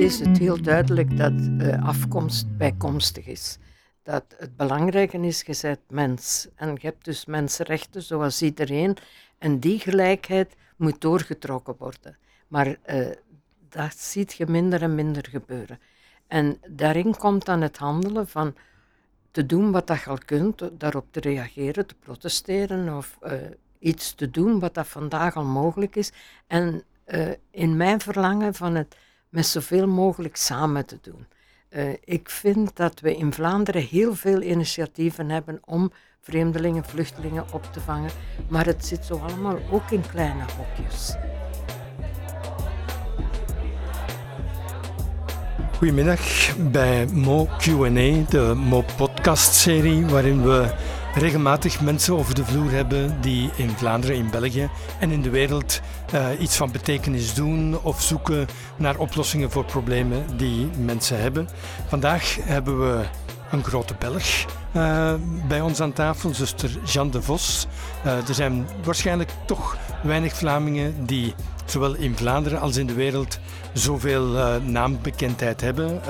is het heel duidelijk dat uh, afkomst bijkomstig is. Dat het belangrijke is, je bent mens. En je hebt dus mensenrechten zoals iedereen. En die gelijkheid moet doorgetrokken worden. Maar uh, dat ziet je minder en minder gebeuren. En daarin komt dan het handelen van te doen wat dat je al kunt, daarop te reageren, te protesteren of uh, iets te doen wat dat vandaag al mogelijk is. En uh, in mijn verlangen van het met zoveel mogelijk samen te doen. Uh, ik vind dat we in Vlaanderen heel veel initiatieven hebben om vreemdelingen, vluchtelingen op te vangen, maar het zit zo allemaal ook in kleine hokjes. Goedemiddag bij Mo Q&A, de Mo podcast serie waarin we regelmatig mensen over de vloer hebben die in Vlaanderen, in België en in de wereld uh, iets van betekenis doen of zoeken naar oplossingen voor problemen die mensen hebben. Vandaag hebben we een grote Belg uh, bij ons aan tafel, zuster Jeanne de Vos. Uh, er zijn waarschijnlijk toch weinig Vlamingen die zowel in Vlaanderen als in de wereld zoveel naambekendheid hebben.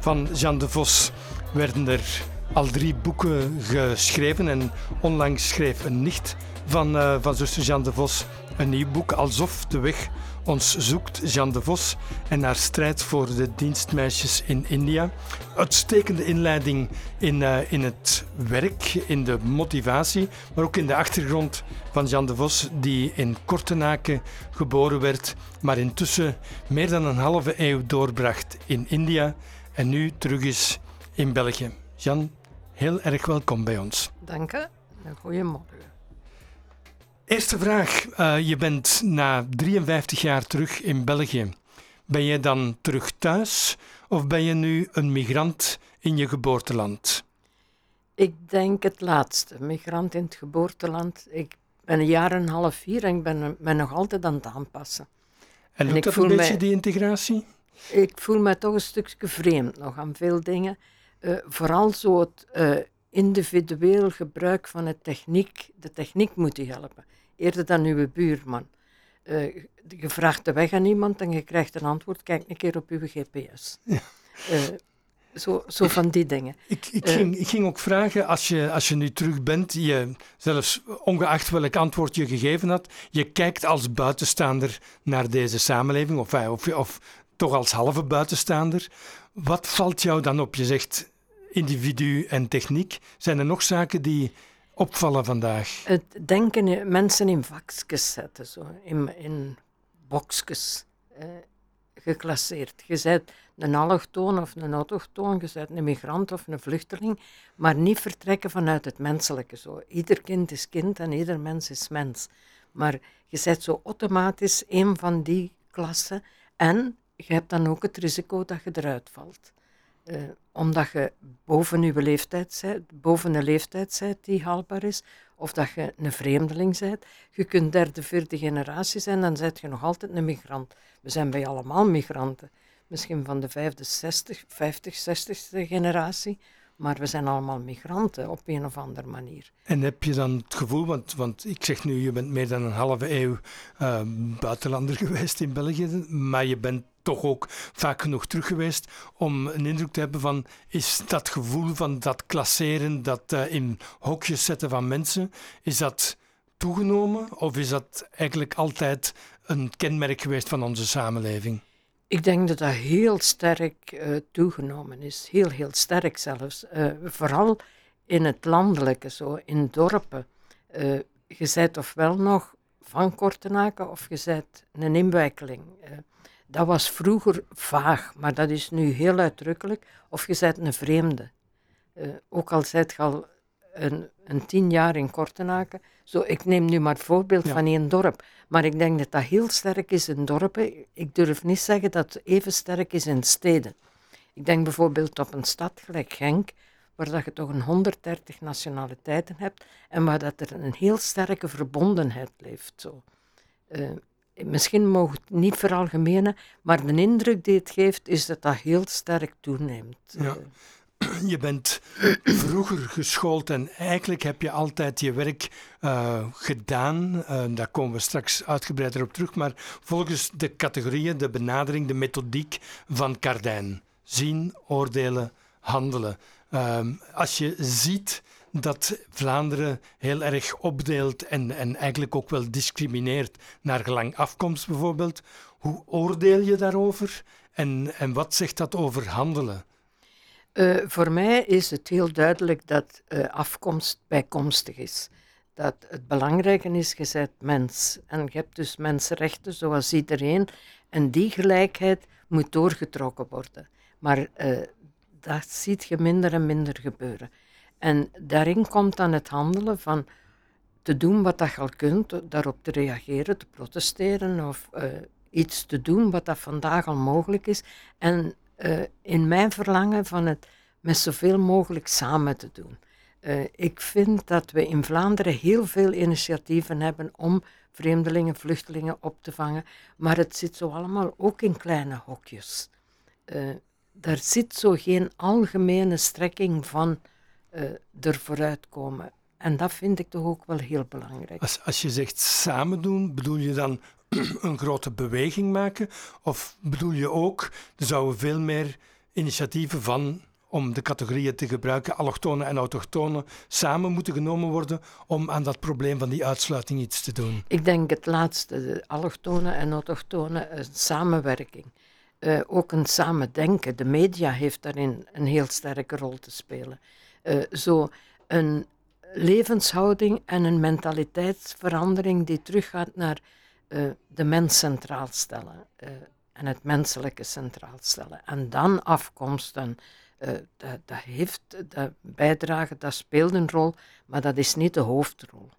van Jeanne de Vos werden er al drie boeken geschreven en onlangs schreef een nicht van, uh, van zuster Jeanne de Vos een nieuw boek, Alsof de weg ons zoekt, Jeanne de Vos en haar strijd voor de dienstmeisjes in India. Uitstekende inleiding in, uh, in het werk, in de motivatie, maar ook in de achtergrond van Jeanne de Vos, die in Kortenaken geboren werd, maar intussen meer dan een halve eeuw doorbracht in India en nu terug is in België. Jan, heel erg welkom bij ons. Dank je. Goedemorgen. Eerste vraag. Uh, je bent na 53 jaar terug in België. Ben je dan terug thuis of ben je nu een migrant in je geboorteland? Ik denk het laatste. Migrant in het geboorteland. Ik ben een jaar en een half hier en ik ben me nog altijd aan het aanpassen. En lukt dat een beetje, die integratie? Ik voel me toch een stukje vreemd nog aan veel dingen. Uh, vooral zo het uh, individueel gebruik van de techniek. De techniek moet je helpen eerder dan uw buurman. Uh, je vraagt de weg aan iemand en je krijgt een antwoord. Kijk een keer op uw GPS. Ja. Zo, zo van die dingen. Ik, ik, ging, ik ging ook vragen, als je, als je nu terug bent, je, zelfs ongeacht welk antwoord je gegeven had, je kijkt als buitenstaander naar deze samenleving, of, of, of toch als halve buitenstaander. Wat valt jou dan op? Je zegt individu en techniek. Zijn er nog zaken die opvallen vandaag? Het denken mensen in vakjes zetten, zo, in, in boxjes eh, geclasseerd. Je bent een allochtoon of een autochtoon, je bent een migrant of een vluchteling, maar niet vertrekken vanuit het menselijke. Zo. Ieder kind is kind en ieder mens is mens. Maar je bent zo automatisch een van die klassen en je hebt dan ook het risico dat je eruit valt. Uh, omdat je boven je leeftijd bent, boven een leeftijd bent die haalbaar is, of dat je een vreemdeling bent. Je kunt derde, vierde generatie zijn, dan ben je nog altijd een migrant. We zijn bij allemaal migranten. Misschien van de vijfde, zestig, vijftig, zestigste generatie. Maar we zijn allemaal migranten op een of andere manier. En heb je dan het gevoel, want, want ik zeg nu, je bent meer dan een halve eeuw uh, buitenlander geweest in België, maar je bent toch ook vaak genoeg terug geweest om een indruk te hebben van is dat gevoel van dat klasseren, dat uh, in hokjes zetten van mensen, is dat toegenomen of is dat eigenlijk altijd een kenmerk geweest van onze samenleving? Ik denk dat dat heel sterk uh, toegenomen is, heel, heel sterk zelfs. Uh, vooral in het landelijke, zo in dorpen. Je bent ofwel nog van Kortenaken of je bent een inwijkeling. Dat was vroeger vaag, maar dat is nu heel uitdrukkelijk. Of je bent een vreemde. ook al zijt je al een, een tien jaar in Kortenaken. Zo, ik neem nu maar voorbeeld van één dorp. Maar ik denk dat dat heel sterk is in dorpen. Ik durf niet zeggen dat het even sterk is in steden. Ik denk bijvoorbeeld op een stad gelijk Genk, waar dat je toch een 130 nationaliteiten hebt en waar dat er een heel sterke verbondenheid leeft. Zo. Uh, misschien mogen het niet veralgemenen, maar de indruk die het geeft is dat dat heel sterk toeneemt. Ja. je bent vroeger geschoold en eigenlijk heb je altijd je werk uh, gedaan. Uh, daar komen we straks uitgebreider op terug. Maar volgens de categorieën, de benadering, de methodiek van Cardijn. Zien, oordelen, handelen. Uh, als je ziet dat Vlaanderen heel erg opdeelt en, en eigenlijk ook wel discrimineert naar gelang afkomst bijvoorbeeld, hoe oordeel je daarover en, en wat zegt dat over handelen? Uh, voor mij is het heel duidelijk dat uh, afkomst bijkomstig is. Dat het belangrijke is, je bent mens. En je hebt dus mensenrechten zoals iedereen. En die gelijkheid moet doorgetrokken worden. Maar uh, dat ziet je minder en minder gebeuren. En daarin komt dan het handelen van te doen wat dat je al kunt, daarop te reageren, te protesteren of iets te doen wat dat vandaag al mogelijk is. En uh, in mijn verlangen van het met zoveel mogelijk samen te doen. Uh, ik vind dat we in Vlaanderen heel veel initiatieven hebben om vreemdelingen, vluchtelingen op te vangen, maar het zit zo allemaal ook in kleine hokjes. Daar zit zo geen algemene strekking van uh, er vooruitkomen. En dat vind ik toch ook wel heel belangrijk. Als, als je zegt samen doen, bedoel je dan een grote beweging maken? Of bedoel je ook, er zouden veel meer initiatieven van, om de categorieën te gebruiken, allochtonen en autochtonen, samen moeten genomen worden om aan dat probleem van die uitsluiting iets te doen? Ik denk het laatste, de allochtonen en autochtonen, een samenwerking. Uh, ook een samendenken. De media heeft daarin een heel sterke rol te spelen. Uh, zo een levenshouding en een mentaliteitsverandering die teruggaat naar uh, de mens centraal stellen uh, en het menselijke centraal stellen. En dan afkomsten, dat, dat, heeft dat bijdrage, dat speelt een rol, maar dat is niet de hoofdrol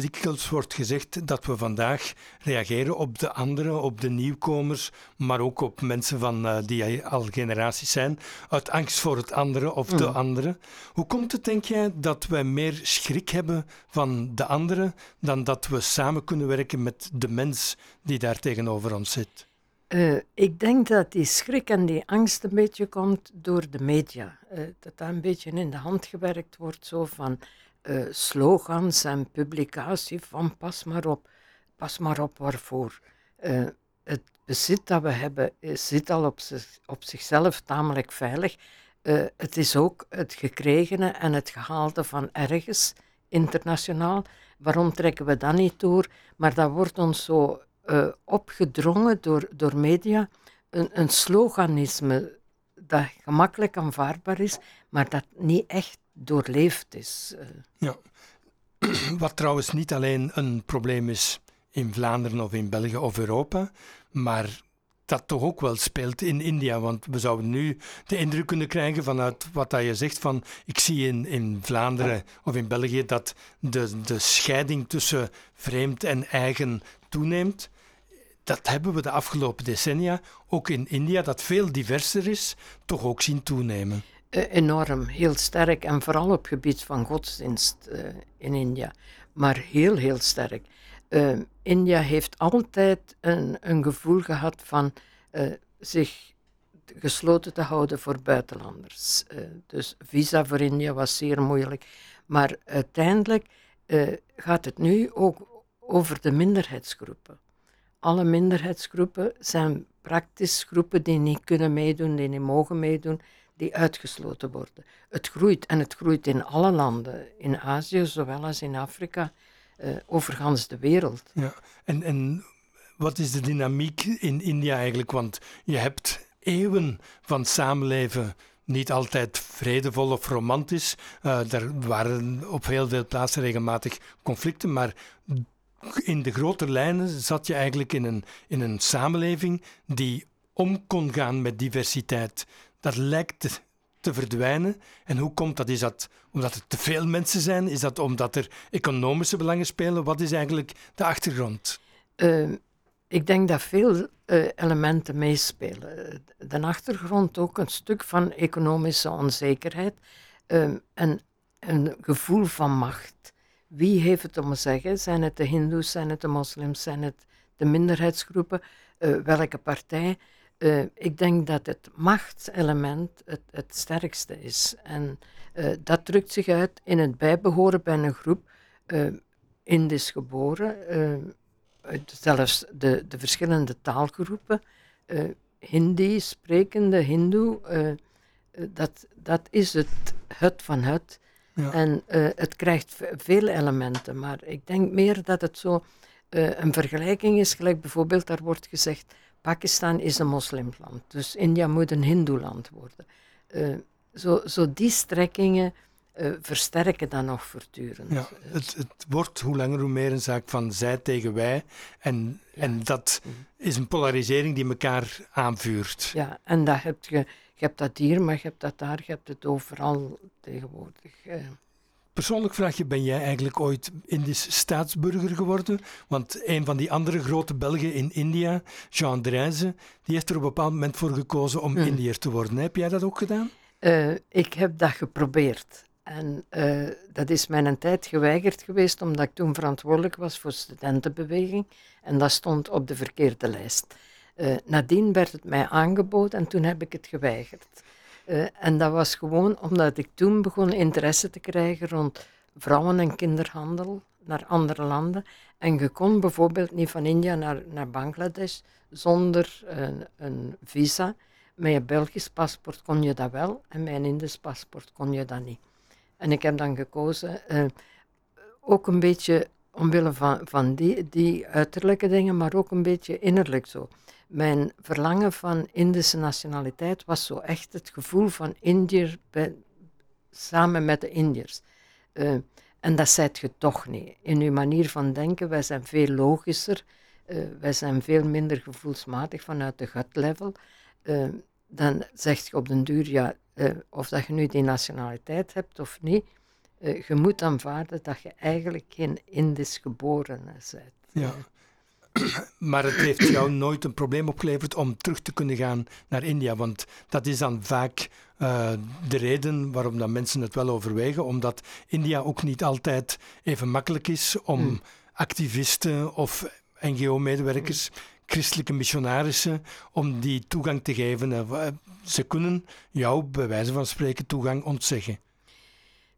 dikwijls wordt gezegd dat we vandaag reageren op de anderen, op de nieuwkomers, maar ook op mensen van, uh, die al generaties zijn, uit angst voor het andere of de mm. andere. Hoe komt het, denk jij, dat wij meer schrik hebben van de anderen dan dat we samen kunnen werken met de mens die daar tegenover ons zit? Uh, ik denk dat die schrik en die angst een beetje komt door de media. Uh, dat dat een beetje in de hand gewerkt wordt, zo van uh, slogans en publicatie van pas maar op, pas maar op waarvoor. Uh, het bezit dat we hebben zit al op, op zichzelf tamelijk veilig. Het is ook het gekregene en het gehaalde van ergens internationaal. Waarom trekken we dat niet door? Maar dat wordt ons zo opgedrongen door, door media. Een, een sloganisme dat gemakkelijk aanvaardbaar is, maar dat niet echt doorleefd is. Eh. Ja, wat trouwens niet alleen een probleem is in Vlaanderen of in België of Europa, maar dat toch ook wel speelt in India. Want we zouden nu de indruk kunnen krijgen vanuit wat dat je zegt van ik zie in, in Vlaanderen of in België dat de, de scheiding tussen vreemd en eigen toeneemt. Dat hebben we de afgelopen decennia, ook in India, dat veel diverser is, toch ook zien toenemen. Eh, enorm, heel sterk en vooral op gebied van godsdienst uh, in India. Maar heel, heel sterk. Uh, India heeft altijd een, een gevoel gehad van zich gesloten te houden voor buitenlanders. dus visa voor India was zeer moeilijk. Maar uiteindelijk gaat het nu ook over de minderheidsgroepen. Alle minderheidsgroepen zijn praktisch groepen die niet kunnen meedoen, die niet mogen meedoen die uitgesloten worden. Het groeit en het groeit in alle landen, in Azië zowel als in Afrika, uh, de wereld. Ja, en, en wat is de dynamiek in India eigenlijk? Want je hebt eeuwen van samenleven niet altijd vredevol of romantisch. Er waren op heel veel plaatsen regelmatig conflicten, maar in de grote lijnen zat je eigenlijk in een, in een samenleving die om kon gaan met diversiteit dat lijkt te, verdwijnen. En hoe komt dat? Is dat omdat er te veel mensen zijn? Is dat omdat er economische belangen spelen? Wat is eigenlijk de achtergrond? Uh, ik denk dat veel uh, elementen meespelen. De achtergrond ook een stuk van economische onzekerheid uh, en een gevoel van macht. Wie heeft het om te zeggen? Zijn het de Hindoes, zijn het de moslims, zijn het de minderheidsgroepen? welke partij? Eh, ik denk dat het machtselement het, het sterkste is. En uh, dat drukt zich uit in het bijbehoren bij een groep uh, Indisch geboren, zelfs de, de verschillende taalgroepen, Hindi sprekende, Hindoe, dat, dat is het het van het. Ja. En het krijgt veel elementen, maar ik denk meer dat het zo een vergelijking is, gelijk bijvoorbeeld daar wordt gezegd Pakistan is een moslimland, dus India moet een hindoeland worden. Uh, zo, zo die strekkingen uh, versterken dan nog voortdurend. Ja, het, het, wordt hoe langer hoe meer een zaak van zij tegen wij. En, en dat mhm. is een polarisering die elkaar aanvuurt. Ja, en dat heb je, je hebt dat hier, maar je hebt dat daar, je hebt het overal tegenwoordig. Uh. Persoonlijk vraag je, ben jij eigenlijk ooit Indisch staatsburger geworden? Want een van die andere grote Belgen in India, Jean Dreize, die heeft er op een bepaald moment voor gekozen om hmm. Indiër te worden. Heb jij dat ook gedaan? Uh, ik heb dat geprobeerd. En uh, dat is mij een tijd geweigerd geweest, omdat ik toen verantwoordelijk was voor studentenbeweging. En dat stond op de verkeerde lijst. Uh, nadien werd het mij aangeboden en toen heb ik het geweigerd. Uh, en dat was gewoon omdat ik toen begon interesse te krijgen rond vrouwen- en kinderhandel naar andere landen. En je kon bijvoorbeeld niet van India naar, naar Bangladesh zonder een, een visa. Met je Belgisch paspoort kon je dat wel en met een Indisch paspoort kon je dat niet. En ik heb dan gekozen, uh, ook een beetje omwille van, van die, die uiterlijke dingen, maar ook een beetje innerlijk zo mijn verlangen van Indische nationaliteit was zo echt het gevoel van Indiër samen met de Indiërs. Uh, en dat zijt je toch niet. In uw manier van denken, wij zijn veel logischer, uh, wij zijn veel minder gevoelsmatig vanuit de gut level. Uh, dan zeg je op den duur, ja, of dat je nu die nationaliteit hebt of niet, je moet aanvaarden dat je eigenlijk geen Indisch geboren bent. Ja, maar het heeft jou nooit een probleem opgeleverd om terug te kunnen gaan naar India. Want dat is dan vaak uh, de reden waarom dat mensen het wel overwegen. Omdat India ook niet altijd even makkelijk is om hmm. activisten of NGO-medewerkers, christelijke missionarissen, om die toegang te geven. Eh, ze kunnen jou, bij wijze van spreken, toegang ontzeggen.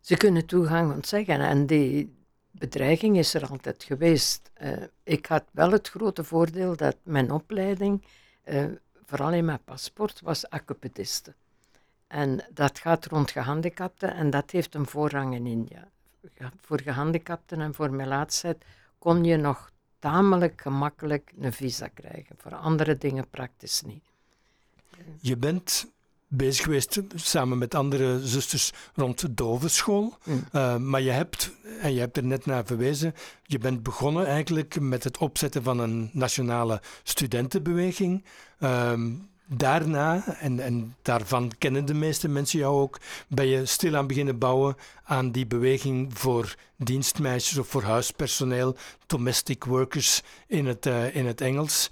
Ze kunnen toegang ontzeggen en die, bedreiging is er altijd geweest. Uh, ik had wel het grote voordeel dat mijn opleiding, uh, vooral in mijn paspoort, was acupediste. En dat gaat rond gehandicapten en dat heeft een voorrang in India. Voor gehandicapten en voor melaatsheid kon je nog tamelijk gemakkelijk een visa krijgen. Voor andere dingen praktisch niet. Je bent bezig geweest samen met andere zusters rond de dovenschool. Mm. Uh, maar je hebt, en je hebt er net naar verwezen, je bent begonnen eigenlijk met het opzetten van een nationale studentenbeweging. Uh, daarna, en, en daarvan kennen de meeste mensen jou ook, ben je stilaan beginnen bouwen aan die beweging voor dienstmeisjes of voor huispersoneel, domestic workers in het, uh, in het Engels.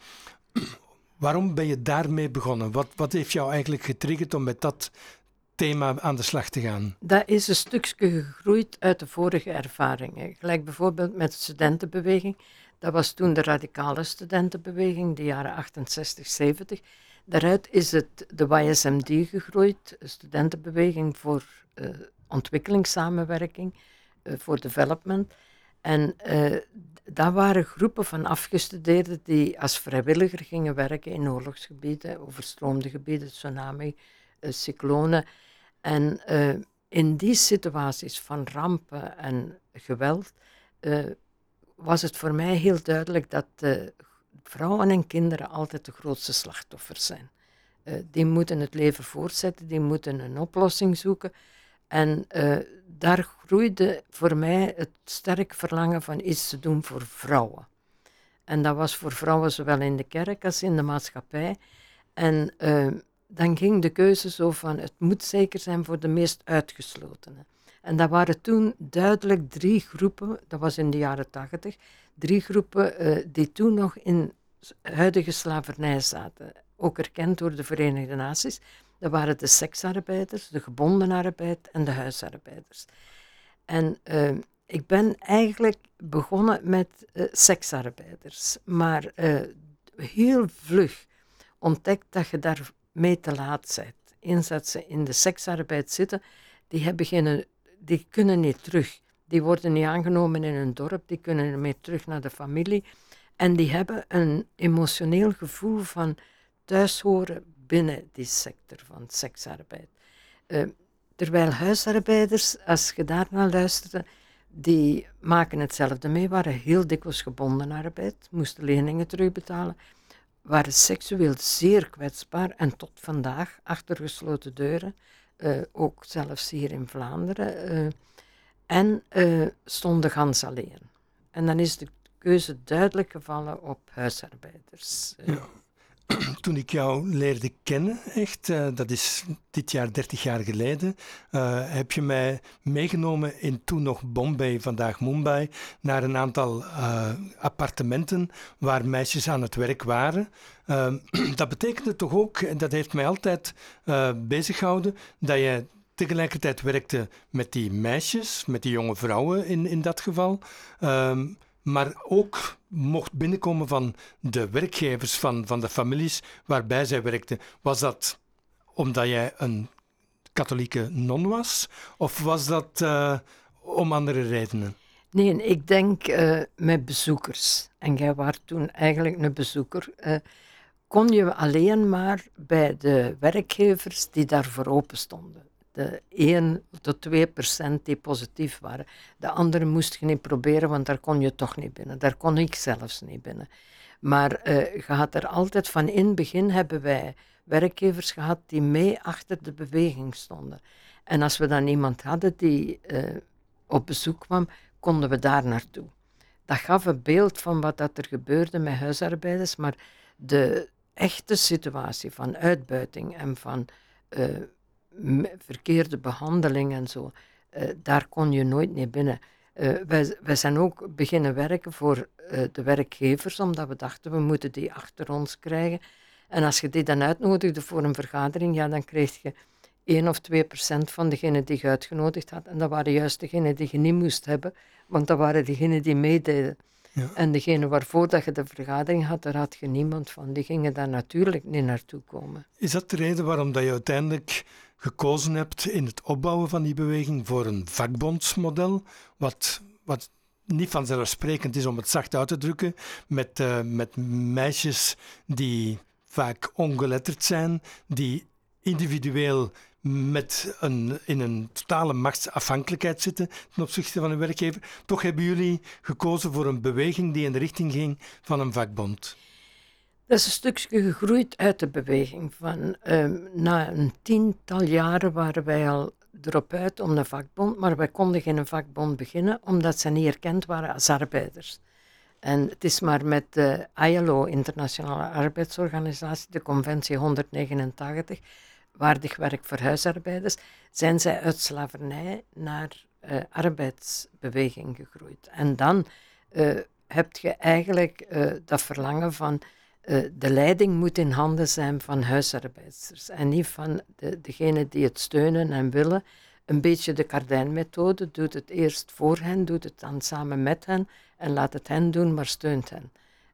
Waarom ben je daarmee begonnen? Wat, wat heeft jou eigenlijk getriggerd om met dat thema aan de slag te gaan? Dat is een stukje gegroeid uit de vorige ervaringen. Gelijk bijvoorbeeld met de studentenbeweging. Dat was toen de radicale studentenbeweging, de jaren 68, 70. Daaruit is het de YSMD gegroeid, studentenbeweging voor uh, ontwikkelingssamenwerking, uh, voor development. En uh, dat waren groepen van afgestudeerden die als vrijwilliger gingen werken in oorlogsgebieden, overstroomde gebieden, tsunami, uh, cyclonen. En uh, in die situaties van rampen en geweld was het voor mij heel duidelijk dat vrouwen en kinderen altijd de grootste slachtoffers zijn. die moeten het leven voortzetten, die moeten een oplossing zoeken. En uh, daar groeide voor mij het sterk verlangen van iets te doen voor vrouwen. En dat was voor vrouwen zowel in de kerk als in de maatschappij. En uh, dan ging de keuze zo van, het moet zeker zijn voor de meest uitgeslotenen. En dat waren toen duidelijk drie groepen, dat was in de jaren tachtig, drie groepen uh, die toen nog in huidige slavernij zaten. Ook erkend door de Verenigde Naties. Dat waren de seksarbeiders, de gebonden arbeid en de huisarbeiders. En uh, ik ben eigenlijk begonnen met uh, seksarbeiders, maar uh, heel vlug ontdekt dat je daar mee te laat bent. Dat ze in de seksarbeid zitten, die, hebben geen, die kunnen niet terug. Die worden niet aangenomen in hun dorp, die kunnen meer terug naar de familie. En die hebben een emotioneel gevoel van thuishoren binnen die sector van seksarbeid. Uh, terwijl huisarbeiders, als je daarnaar luisterde, die maken hetzelfde mee, waren heel dikwijls gebonden arbeid, moesten leningen terugbetalen, waren seksueel zeer kwetsbaar en tot vandaag achter gesloten deuren, uh, ook zelfs hier in Vlaanderen, uh, en uh, stonden gans alleen. En dan is de keuze duidelijk gevallen op huisarbeiders. Ja. toen ik jou leerde kennen, echt, uh, dat is dit jaar 30 jaar geleden, uh, heb je mij meegenomen in toen nog Bombay, vandaag Mumbai, naar een aantal uh, appartementen waar meisjes aan het werk waren. dat betekende toch ook, en dat heeft mij altijd bezig gehouden, dat je tegelijkertijd werkte met die meisjes, met die jonge vrouwen in, in dat geval maar ook mocht binnenkomen van de werkgevers, van, van de families waarbij zij werkten. Was dat omdat jij een katholieke non was? Of was dat uh, om andere redenen? Nee, ik denk uh, met bezoekers. En jij was toen eigenlijk een bezoeker. Uh, kon je alleen maar bij de werkgevers die daarvoor open stonden de 1 tot 2 procent die positief waren. De andere moest je niet proberen, want daar kon je toch niet binnen. Daar kon ik zelfs niet binnen. Maar uh, je had er altijd van in het begin hebben wij werkgevers gehad die mee achter de beweging stonden. En als we dan iemand hadden die uh, op bezoek kwam, konden we daar naartoe. Dat gaf een beeld van wat dat er gebeurde met huisarbeiders, maar de echte situatie van uitbuiting en van uh, verkeerde behandeling en zo. Uh, daar kon je nooit meer binnen. Uh, wij, wij zijn ook beginnen werken voor uh, de werkgevers, omdat we dachten we moeten die achter ons krijgen. En als je die dan uitnodigde voor een vergadering, ja, dan kreeg je 1 of 2 procent van degenen die je uitgenodigd had. En dat waren juist degenen die je niet moest hebben, want dat waren degenen die meededen. Ja. En degene waarvoor dat je de vergadering had, daar had je niemand van. Die gingen daar natuurlijk niet naartoe komen. Is dat de reden waarom dat je uiteindelijk gekozen hebt in het opbouwen van die beweging voor een vakbondsmodel, wat, wat niet vanzelfsprekend is om het zacht uit te drukken, met, uh, met meisjes die vaak ongeletterd zijn, die individueel met een, in een totale machtsafhankelijkheid zitten ten opzichte van hun werkgever. Toch hebben jullie gekozen voor een beweging die in de richting ging van een vakbond. Dat is een stukje gegroeid uit de beweging. Van, um, na een tiental jaren waren wij al erop uit om een vakbond, maar wij konden geen vakbond beginnen omdat ze niet erkend waren als arbeiders. En het is maar met de ILO, Internationale Arbeidsorganisatie, de Conventie 189, waardig werk voor huisarbeiders, zijn zij uit slavernij naar uh, arbeidsbeweging gegroeid. En dan uh, heb je eigenlijk uh, dat verlangen van uh, de leiding moet in handen zijn van huisarbeiders en niet van de, degene die het steunen en willen. Een beetje de kardijnmethode, doet het eerst voor hen, doet het dan samen met hen en laat het hen doen, maar steunt hen.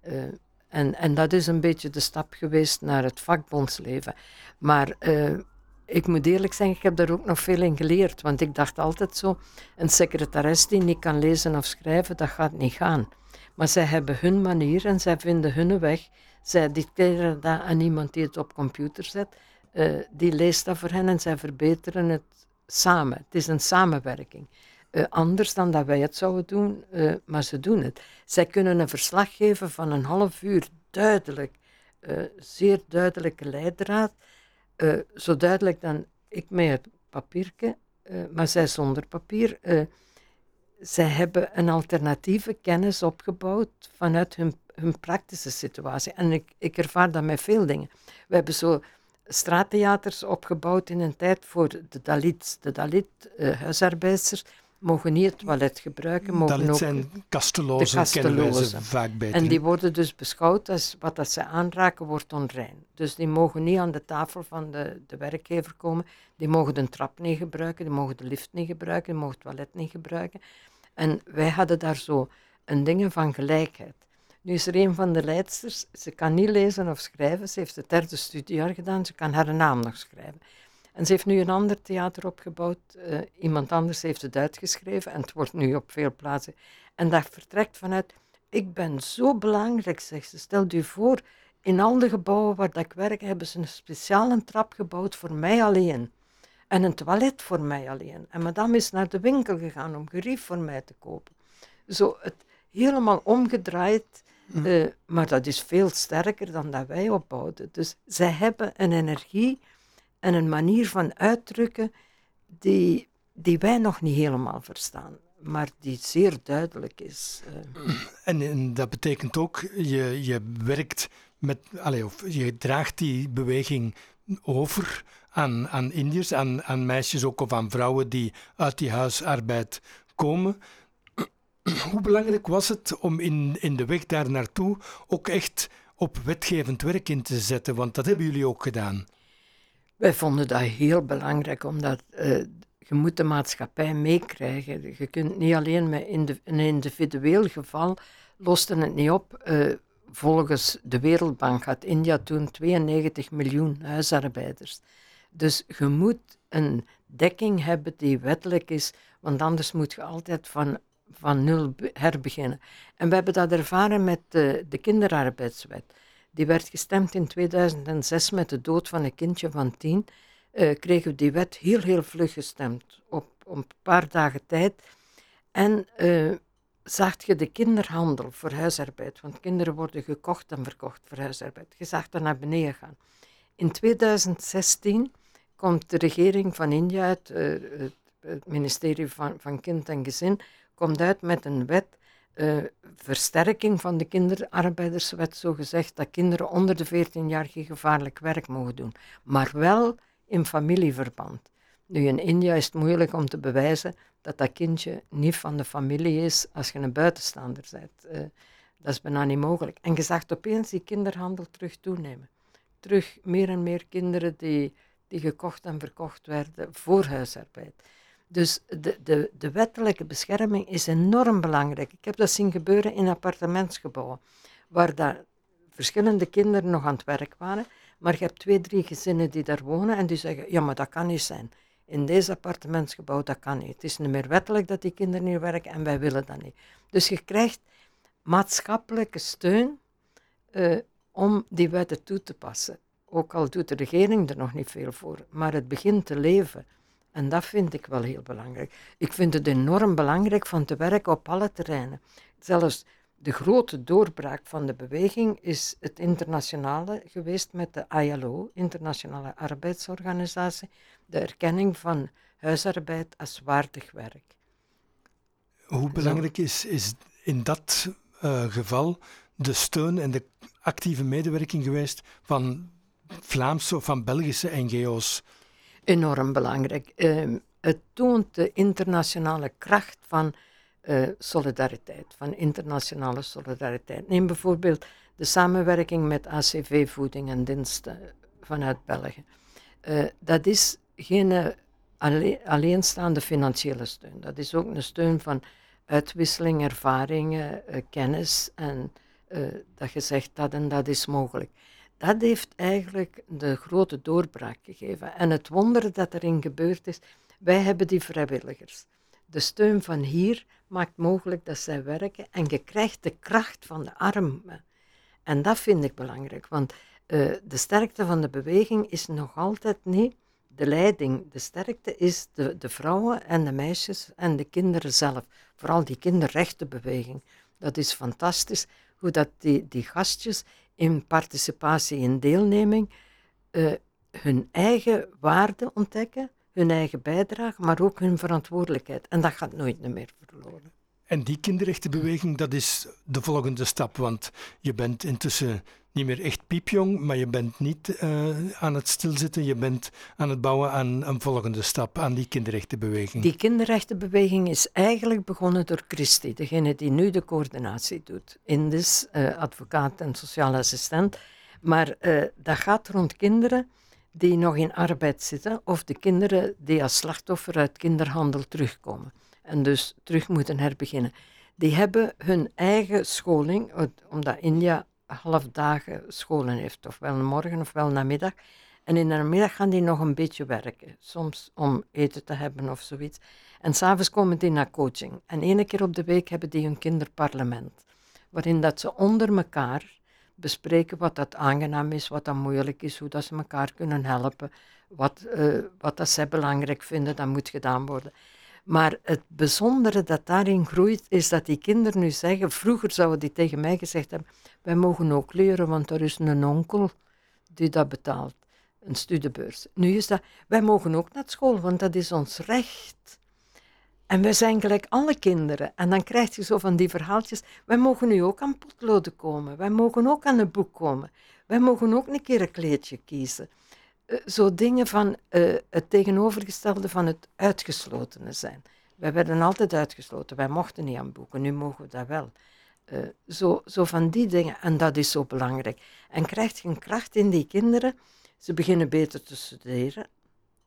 Uh, en, en dat is een beetje de stap geweest naar het vakbondsleven. Maar uh, ik moet eerlijk zeggen, ik heb daar ook nog veel in geleerd. Want ik dacht altijd zo, een secretaris die niet kan lezen of schrijven, dat gaat niet gaan. Maar zij hebben hun manier en zij vinden hun weg. Zij dicteren dat aan iemand die het op computer zet. Uh, die leest dat voor hen en zij verbeteren het samen. Het is een samenwerking. Uh, anders dan dat wij het zouden doen, uh, maar ze doen het. Zij kunnen een verslag geven van een half uur, duidelijk, zeer duidelijke leidraad. zo duidelijk dan ik met het papiertje, maar zij zonder papier zij hebben een alternatieve kennis opgebouwd vanuit hun, hun praktische situatie. En ik, ik ervaar dat met veel dingen. We hebben zo straattheaters opgebouwd in een tijd voor de Dalits. De Dalit-huisarbeiders uh, mogen niet het toilet gebruiken. Mogen Dalit ook zijn kastelozen, vaak beter. En die worden dus beschouwd als wat dat ze aanraken wordt onrein. Dus die mogen niet aan de tafel van de, de werkgever komen. Die mogen de trap niet gebruiken, die mogen de lift niet gebruiken, die mogen het toilet niet gebruiken. En wij hadden daar zo een ding van gelijkheid. Nu is er een van de leidsters, ze kan niet lezen of schrijven, ze heeft het derde studiejaar gedaan, ze kan haar naam nog schrijven. En ze heeft nu een ander theater opgebouwd, uh, iemand anders heeft het uitgeschreven en het wordt nu op veel plaatsen. En dat vertrekt vanuit, ik ben zo belangrijk, zegt ze. Stel je voor, in al de gebouwen waar dat ik werk, hebben ze een speciale trap gebouwd voor mij alleen. En een toilet voor mij alleen. En madame is naar de winkel gegaan om gerief voor mij te kopen. Zo, het helemaal omgedraaid. Hm. Eh, maar dat is veel sterker dan dat wij opbouwden. Dus zij hebben een energie en een manier van uitdrukken die, die wij nog niet helemaal verstaan maar die zeer duidelijk is. Eh. En, en, dat betekent ook, je, je werkt met, allez, of je draagt die beweging over aan, aan Indiërs, aan, aan meisjes ook of aan vrouwen die uit die huisarbeid komen. Hoe belangrijk was het om in, in de weg daar naartoe ook echt op wetgevend werk in te zetten? Want dat hebben jullie ook gedaan. Wij vonden dat heel belangrijk, omdat uh, je moet de maatschappij meekrijgen. Je kunt niet alleen met in een individueel geval loste het niet op. Uh, volgens de Wereldbank had India toen 92 miljoen huisarbeiders. Dus je moet een dekking hebben die wettelijk is, want anders moet je altijd van, van nul herbeginnen. En we hebben dat ervaren met de kinderarbeidswet. Die werd gestemd in 2006 met de dood van een kindje van tien. Uh, kregen we die wet heel, heel vlug gestemd, op, op een paar dagen tijd. En uh, zag je de kinderhandel voor huisarbeid, want kinderen worden gekocht en verkocht voor huisarbeid. Je zag dat naar beneden gaan. In 2016 komt de regering van India, uit, uh, het, ministerie van, van Kind en Gezin, komt uit met een wet, uh, versterking van de kinderarbeiderswet, zo gezegd, dat kinderen onder de 14 jaar geen gevaarlijk werk mogen doen, maar wel in familieverband. Nu, in India is het moeilijk om te bewijzen dat dat kindje niet van de familie is als je een buitenstaander bent. Uh, dat is bijna niet mogelijk. En je zag opeens die kinderhandel terug toenemen. Terug meer en meer kinderen die, die gekocht en verkocht werden voor huisarbeid. Dus de, de, de wettelijke bescherming is enorm belangrijk. Ik heb dat zien gebeuren in appartementsgebouwen, waar daar verschillende kinderen nog aan het werk waren, maar je hebt twee, drie gezinnen die daar wonen en die zeggen, ja, maar dat kan niet zijn in deze appartementsgebouw, dat kan niet. Het is niet meer wettelijk dat die kinderen hier werken en wij willen dat niet. Dus je krijgt maatschappelijke steun uh, om die wetten toe te passen. Ook al doet de regering er nog niet veel voor, maar het begint te leven. En dat vind ik wel heel belangrijk. Ik vind het enorm belangrijk van te werken op alle terreinen. Zelfs de grote doorbraak van de beweging is het internationale geweest met de ILO, Internationale Arbeidsorganisatie, de erkenning van huisarbeid als waardig werk. Hoe belangrijk is, is in dat uh, geval de steun en de actieve medewerking geweest van Vlaamse of van Belgische NGO's? Enorm belangrijk. Uh, het toont de internationale kracht van uh, solidariteit, van internationale solidariteit. Neem bijvoorbeeld de samenwerking met ACV Voeding en Diensten vanuit België. Uh, dat is geen uh, alleenstaande financiële steun. Dat is ook een steun van uitwisseling, ervaringen, kennis en dat je zegt dat en dat is mogelijk. Dat heeft eigenlijk de grote doorbraak gegeven. En het wonder dat erin gebeurd is, wij hebben die vrijwilligers. De steun van hier maakt mogelijk dat zij werken en je krijgt de kracht van de armen. En dat vind ik belangrijk, want uh, de sterkte van de beweging is nog altijd niet de leiding. De sterkte is de, de vrouwen en de meisjes en de kinderen zelf. Vooral die kinderrechtenbeweging. Dat is fantastisch hoe dat die, die gastjes in participatie en deelneming uh, hun eigen waarde ontdekken hun eigen bijdrage, maar ook hun verantwoordelijkheid. En dat gaat nooit meer verloren. En die kinderrechtenbeweging, dat is de volgende stap, want je bent intussen niet meer echt piepjong, maar je bent niet uh, aan het stilzitten, je bent aan het bouwen aan een volgende stap, aan die kinderrechtenbeweging. Die kinderrechtenbeweging is eigenlijk begonnen door Christy, degene die nu de coördinatie doet. Indus, uh, advocaat en sociaal assistent. Maar uh, dat gaat rond kinderen die nog in arbeid zitten of de kinderen die als slachtoffer uit kinderhandel terugkomen en dus terug moeten herbeginnen. die hebben hun eigen scholing, omdat India halfdagen scholen heeft, ofwel morgen ofwel namiddag. En in de namiddag gaan die nog een beetje werken, soms om eten te hebben of zoiets. En s'avonds komen die naar coaching. En één keer op de week hebben die hun kinderparlement, waarin dat ze onder elkaar bespreken wat dat aangenaam is, wat dat moeilijk is, hoe dat ze elkaar kunnen helpen, wat, uh, wat dat zij belangrijk vinden, dat moet gedaan worden. Maar het bijzondere dat daarin groeit, is dat die kinderen nu zeggen, vroeger zouden die tegen mij gezegd hebben, wij mogen ook leren, want er is een onkel die dat betaalt, een studiebeurs. Nu is dat, wij mogen ook naar school, want dat is ons recht. En wij zijn gelijk alle kinderen. En dan krijg je zo van die verhaaltjes. Wij mogen nu ook aan potloden komen. Wij mogen ook aan een boek komen. Wij mogen ook een keer een kleedje kiezen. Zo dingen van uh, het tegenovergestelde van het uitgeslotene zijn. Wij werden altijd uitgesloten. Wij mochten niet aan boeken. Nu mogen we dat wel. Uh, zo, zo van die dingen. En dat is zo belangrijk. En krijgt je een kracht in die kinderen. Ze beginnen beter te studeren.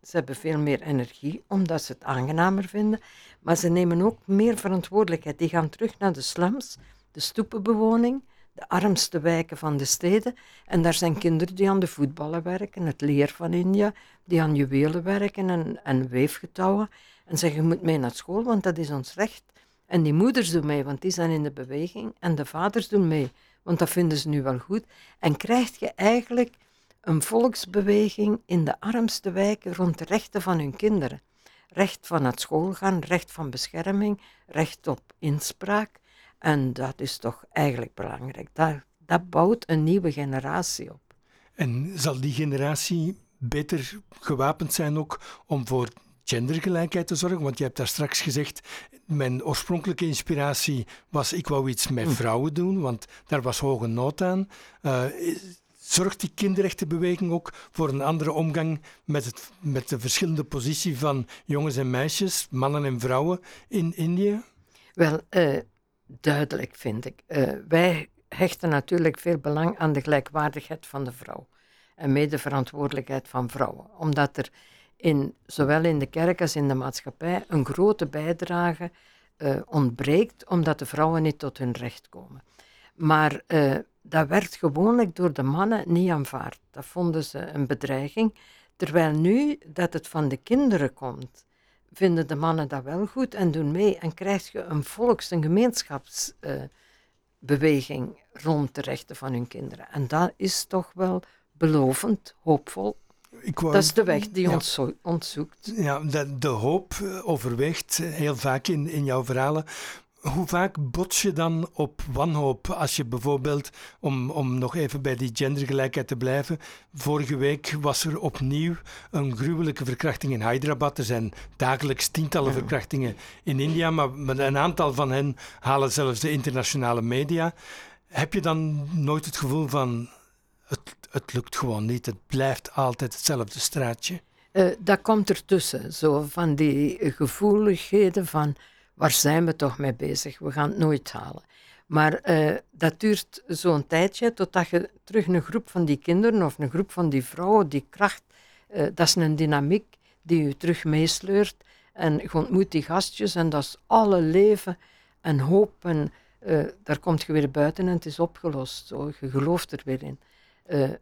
Ze hebben veel meer energie, omdat ze het aangenamer vinden. Maar ze nemen ook meer verantwoordelijkheid. Die gaan terug naar de slums, de stoepenbewoning, de armste wijken van de steden. En daar zijn kinderen die aan de voetballen werken, het leer van India, die aan juwelen werken en, en weefgetouwen. En zeggen, je moet mee naar school, want dat is ons recht. En die moeders doen mee, want die zijn in de beweging. En de vaders doen mee, want dat vinden ze nu wel goed. En krijg je eigenlijk een volksbeweging in de armste wijken rond de rechten van hun kinderen. Recht van naar school gaan, recht van bescherming, recht op inspraak. En dat is toch eigenlijk belangrijk. Dat, dat bouwt een nieuwe generatie op. En zal die generatie beter gewapend zijn ook om voor gendergelijkheid te zorgen? Want je hebt daar straks gezegd, mijn oorspronkelijke inspiratie was ik wou iets met hm. vrouwen doen, want daar was hoge nood aan. Uh, zorgt die kinderrechtenbeweging ook voor een andere omgang met, het, met de verschillende positie van jongens en meisjes, mannen en vrouwen in Indië? Wel, uh, duidelijk vind ik. Uh, wij hechten natuurlijk veel belang aan de gelijkwaardigheid van de vrouw en medeverantwoordelijkheid van vrouwen, omdat er in, zowel in de kerk als in de maatschappij een grote bijdrage uh, ontbreekt, omdat de vrouwen niet tot hun recht komen. Maar dat werd gewoonlijk door de mannen niet aanvaard. Dat vonden ze een bedreiging. Terwijl nu dat het van de kinderen komt, vinden de mannen dat wel goed en doen mee. En krijg je een volks- en gemeenschapsbeweging uh, rond de rechten van hun kinderen. En dat is toch wel belovend, hoopvol. Wou, dat is de weg die ons ons zoekt. Ja, de, de hoop eh, overweegt heel vaak in, in jouw verhalen. Hoe vaak bots je dan op wanhoop als je bijvoorbeeld, om, om nog even bij die gendergelijkheid te blijven, vorige week was er opnieuw een gruwelijke verkrachting in Hyderabad. Er zijn dagelijks tientallen verkrachtingen in India, maar een aantal van hen halen zelfs de internationale media. Heb je dan nooit het gevoel van het, het lukt gewoon niet, het blijft altijd hetzelfde straatje? Uh, dat komt ertussen, zo van die gevoeligheden van waar zijn we toch mee bezig? We gaan het nooit halen. Maar uh, dat duurt zo'n tijdje totdat je terug een groep van die kinderen of een groep van die vrouwen, die kracht, uh, dat is een dynamiek die je terug meesleurt. En je ontmoet die gastjes en dat is alle leven en hoop. En uh, daar komt je weer buiten en het is opgelost. Je gelooft er weer in.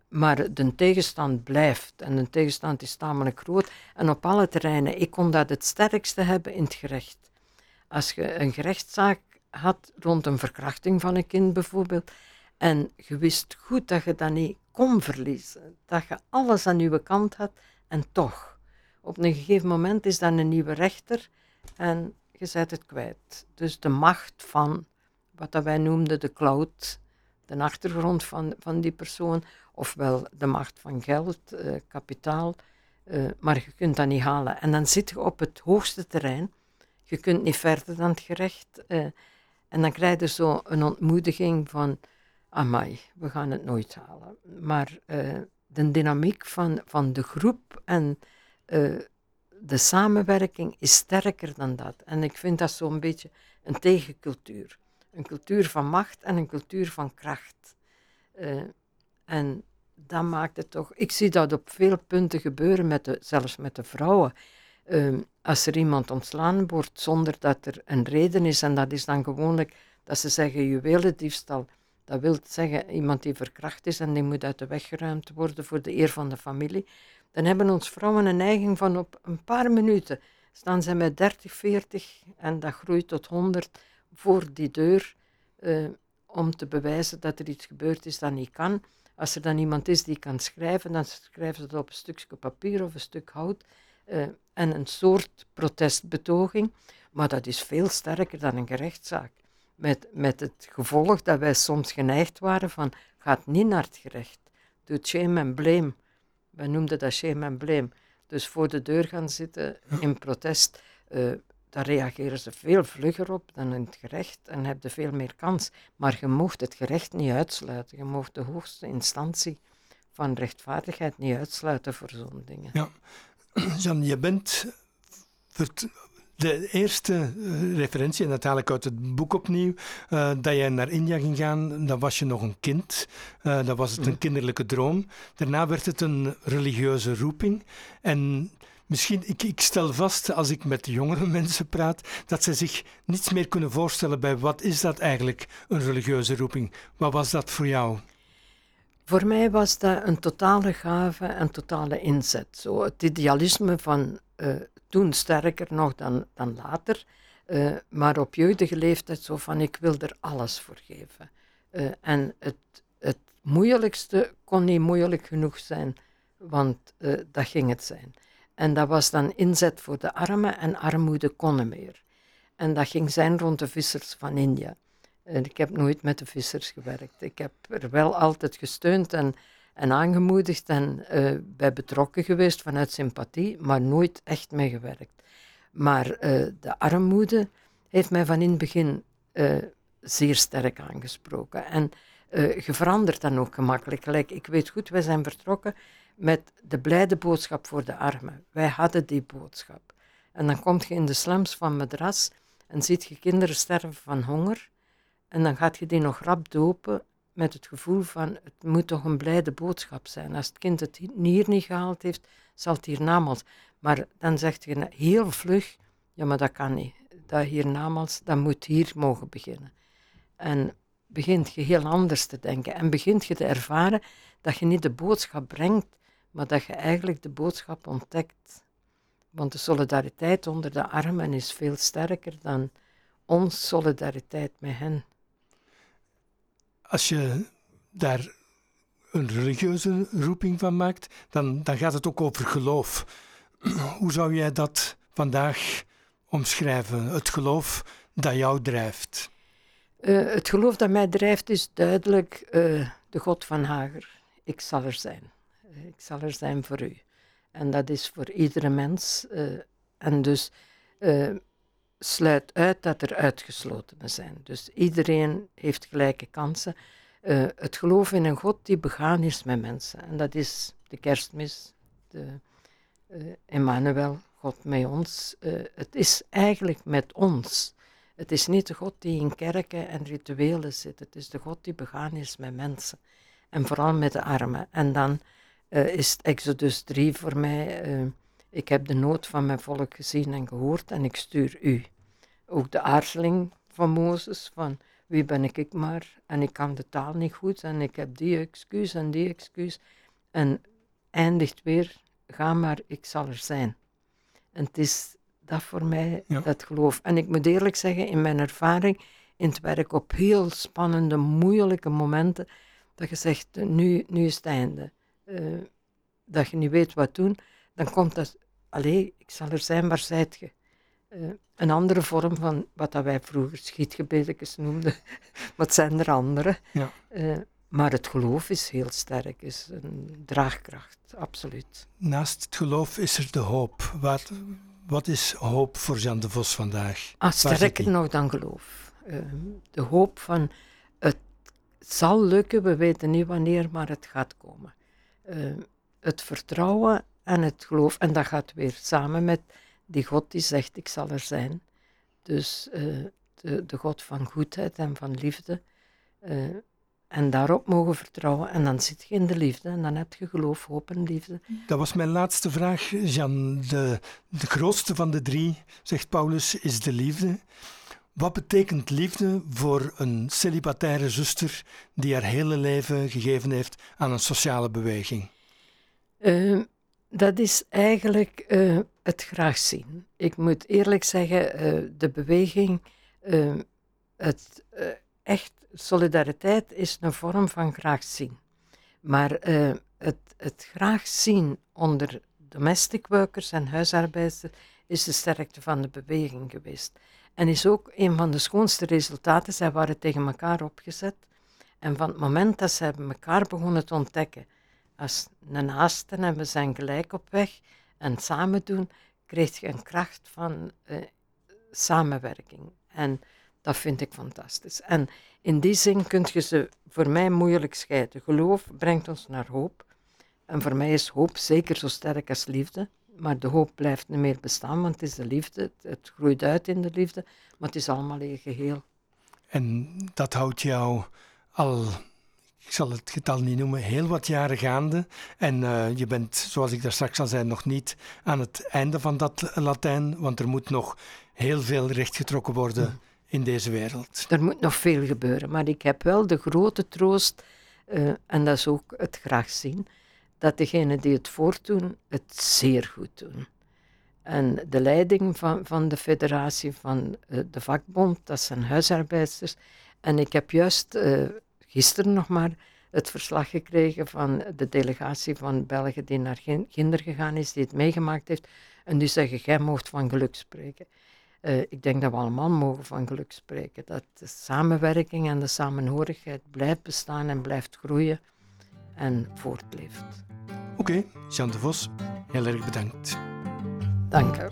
Maar de tegenstand blijft en de tegenstand is tamelijk groot. En op alle terreinen, ik kon dat het sterkste hebben in het gerecht. Als je een gerechtszaak had rond een verkrachting van een kind bijvoorbeeld, en je wist goed dat je dat niet kon verliezen, dat je alles aan je kant had, en toch, op een gegeven moment is dat een nieuwe rechter en je zet het kwijt. Dus de macht van wat dat wij noemden de cloud, de achtergrond van, van die persoon, ofwel de macht van geld, uh, kapitaal, uh, maar je kunt dat niet halen. En dan zit je op het hoogste terrein je kunt niet verder dan het gerecht. Uh, en dan krijg je zo een ontmoediging van, amai, we gaan het nooit halen. Maar uh, de dynamiek van, van de groep en uh, de samenwerking is sterker dan dat. En ik vind dat zo'n beetje een tegencultuur. Een cultuur van macht en een cultuur van kracht. en dat maakt het toch... Ik zie dat op veel punten gebeuren, met zelfs met de vrouwen. Ehm, als er iemand ontslaan wordt zonder dat er een reden is, en dat is dan gewoonlijk dat ze zeggen juwelendiefstal, dat wil zeggen iemand die verkracht is en die moet uit de weg geruimd worden voor de eer van de familie, dan hebben ons vrouwen een neiging van op een paar minuten staan ze met 30, 40 en dat groeit tot 100 voor die deur eh, om te bewijzen dat er iets gebeurd is dat niet kan. Als er dan iemand is die kan schrijven, dan schrijven ze het op een stukje papier of een stuk hout uh, en een soort protestbetoging. Maar dat is veel sterker dan een gerechtszaak. Met, met het gevolg dat wij soms geneigd waren van, gaat niet naar het gerecht. Doe shame en blame. Wij noemden dat shame en blame. Dus voor de deur gaan zitten in protest, uh, daar reageren ze veel vlugger op dan in het gerecht en hebben veel meer kans. Maar je mocht het gerecht niet uitsluiten. Je mocht de hoogste instantie van rechtvaardigheid niet uitsluiten voor zo'n dingen. Ja, Jan, je bent de eerste eh, referentie, en dat haal ik uit het boek opnieuw, uh, dat jij naar India ging gaan, dan was je nog een kind. Uh, dan was het een mhm. kinderlijke droom. Daarna werd het een religieuze roeping. En misschien, ik, ik stel vast als ik met jongere mensen praat, dat ze zich niets meer kunnen voorstellen bij wat is dat eigenlijk, een religieuze roeping. Wat was dat voor jou? Voor mij was dat een totale gave een totale inzet. Zo, het idealisme van uh, toen sterker nog dan, dan later, uh, maar op jeugdige leeftijd zo van ik wil er alles voor geven. Uh, en het, het moeilijkste kon niet moeilijk genoeg zijn, want dat ging het zijn. En dat was dan inzet voor de armen en armoede kon meer. En dat ging zijn rond de vissers van India. Ik heb nooit met de vissers gewerkt. Ik heb er wel altijd gesteund en, en aangemoedigd en uh, bij betrokken geweest vanuit sympathie, maar nooit echt mee gewerkt. Maar uh, de armoede heeft mij van in het begin uh, zeer sterk aangesproken. En je verandert dan ook gemakkelijk. Ik weet goed, wij zijn vertrokken met de blijde boodschap voor de armen. Wij hadden die boodschap. En dan kom je in de slums van Madras en ziet je kinderen sterven van honger. En dan gaat je die nog rap dopen met het gevoel van het moet toch een blijde boodschap zijn. Als het kind het hier niet gehaald heeft, zal het hiernamaals. Maar dan zegt je heel vlug, ja maar dat kan niet. Dat hiernamaals, dat moet hier mogen beginnen. En begint je heel anders te denken en begint je te ervaren dat je niet de boodschap brengt, maar dat je eigenlijk de boodschap ontdekt. Want de solidariteit onder de armen is veel sterker dan onze solidariteit met hen als je daar een religieuze roeping van maakt, dan, dan gaat het ook over geloof. Hoe zou jij dat vandaag omschrijven? Het geloof dat jou drijft? Uh, het geloof dat mij drijft is duidelijk uh, de God van Hager. Ik zal er zijn. Uh, ik zal er zijn voor u. En dat is voor iedere mens. en dus sluit uit dat er uitgeslotenen zijn. Dus iedereen heeft gelijke kansen. Uh, het geloof in een God die begaan is met mensen. En dat is de kerstmis, de uh, Emmanuel, God met ons. Uh, het is eigenlijk met ons. Het is niet de God die in kerken en rituelen zit. Het is de God die begaan is met mensen. En vooral met de armen. En dan is Exodus 3 voor mij ik heb de nood van mijn volk gezien en gehoord en ik stuur u. Ook de aarzeling van Mozes, van wie ben ik maar en ik kan de taal niet goed en ik heb die excuus en die excuus. En eindigt weer, ga maar, ik zal er zijn. En het is dat voor mij, dat geloof. En ik moet eerlijk zeggen, in mijn ervaring in het werk op heel spannende, moeilijke momenten, dat je zegt, nu, nu is het einde. Uh, dat je niet weet wat doen, dan komt dat, allee, ik zal er zijn, waar zijt je? Uh, een andere vorm van wat dat wij vroeger schietgebedjes noemden, het zijn er andere. Ja. Uh, maar het geloof is heel sterk, is een draagkracht, absoluut. Naast het geloof is er de hoop. Wat, wat is hoop voor Jan de Vos vandaag? Ah, sterker nog dan geloof. Uh, de hoop van het zal lukken, we weten niet wanneer, maar het gaat komen. het vertrouwen en het geloof. En dat gaat weer samen met die God die zegt, ik zal er zijn. Dus uh, de, de, God van goedheid en van liefde. Uh, En daarop mogen vertrouwen. En dan zit je in de liefde. En dan heb je geloof, hoop en liefde. Dat was mijn laatste vraag, Jan. De, de grootste van de drie, zegt Paulus, is de liefde. Wat betekent liefde voor een celibataire zuster die haar hele leven gegeven heeft aan een sociale beweging? Uh, dat is eigenlijk uh, het graag zien. Ik moet eerlijk zeggen, uh, de beweging, het echt solidariteit is een vorm van graag zien. Maar het, het graag zien onder domestic workers en huisarbeiders is de sterkte van de beweging geweest. En is ook een van de schoonste resultaten. Zij waren tegen elkaar opgezet. En van het moment dat ze elkaar begonnen te ontdekken als een naasten en we zijn gelijk op weg en samen doen, kreeg je een kracht van uh, samenwerking. En dat vind ik fantastisch. En in die zin kun je ze voor mij moeilijk scheiden. Geloof brengt ons naar hoop. En voor mij is hoop zeker zo sterk als liefde. Maar de hoop blijft niet meer bestaan, want het is de liefde. Het, groeit uit in de liefde, maar het is allemaal een geheel. En dat houdt jou al, ik zal het getal niet noemen, heel wat jaren gaande. En uh, je bent, zoals ik daar straks al zei, nog niet aan het einde van dat Latijn, want er moet nog heel veel rechtgetrokken worden mm. in deze wereld. Er moet nog veel gebeuren, maar ik heb wel de grote troost, uh, en dat is ook het graag zien dat degenen die het voortdoen het zeer goed doen. En de leiding van, van de federatie, van uh, de vakbond, dat zijn huisarbeiders. En ik heb juist gisteren nog maar het verslag gekregen van de delegatie van België die naar Ginder gegaan is, die het meegemaakt heeft. En die zeggen, jij moogt van geluk spreken. Uh, ik denk dat we allemaal mogen van geluk spreken. Dat de samenwerking en de samenhorigheid blijft bestaan en blijft groeien en voortleeft. Oké, okay, Jean de Vos, heel erg bedankt. Dank u.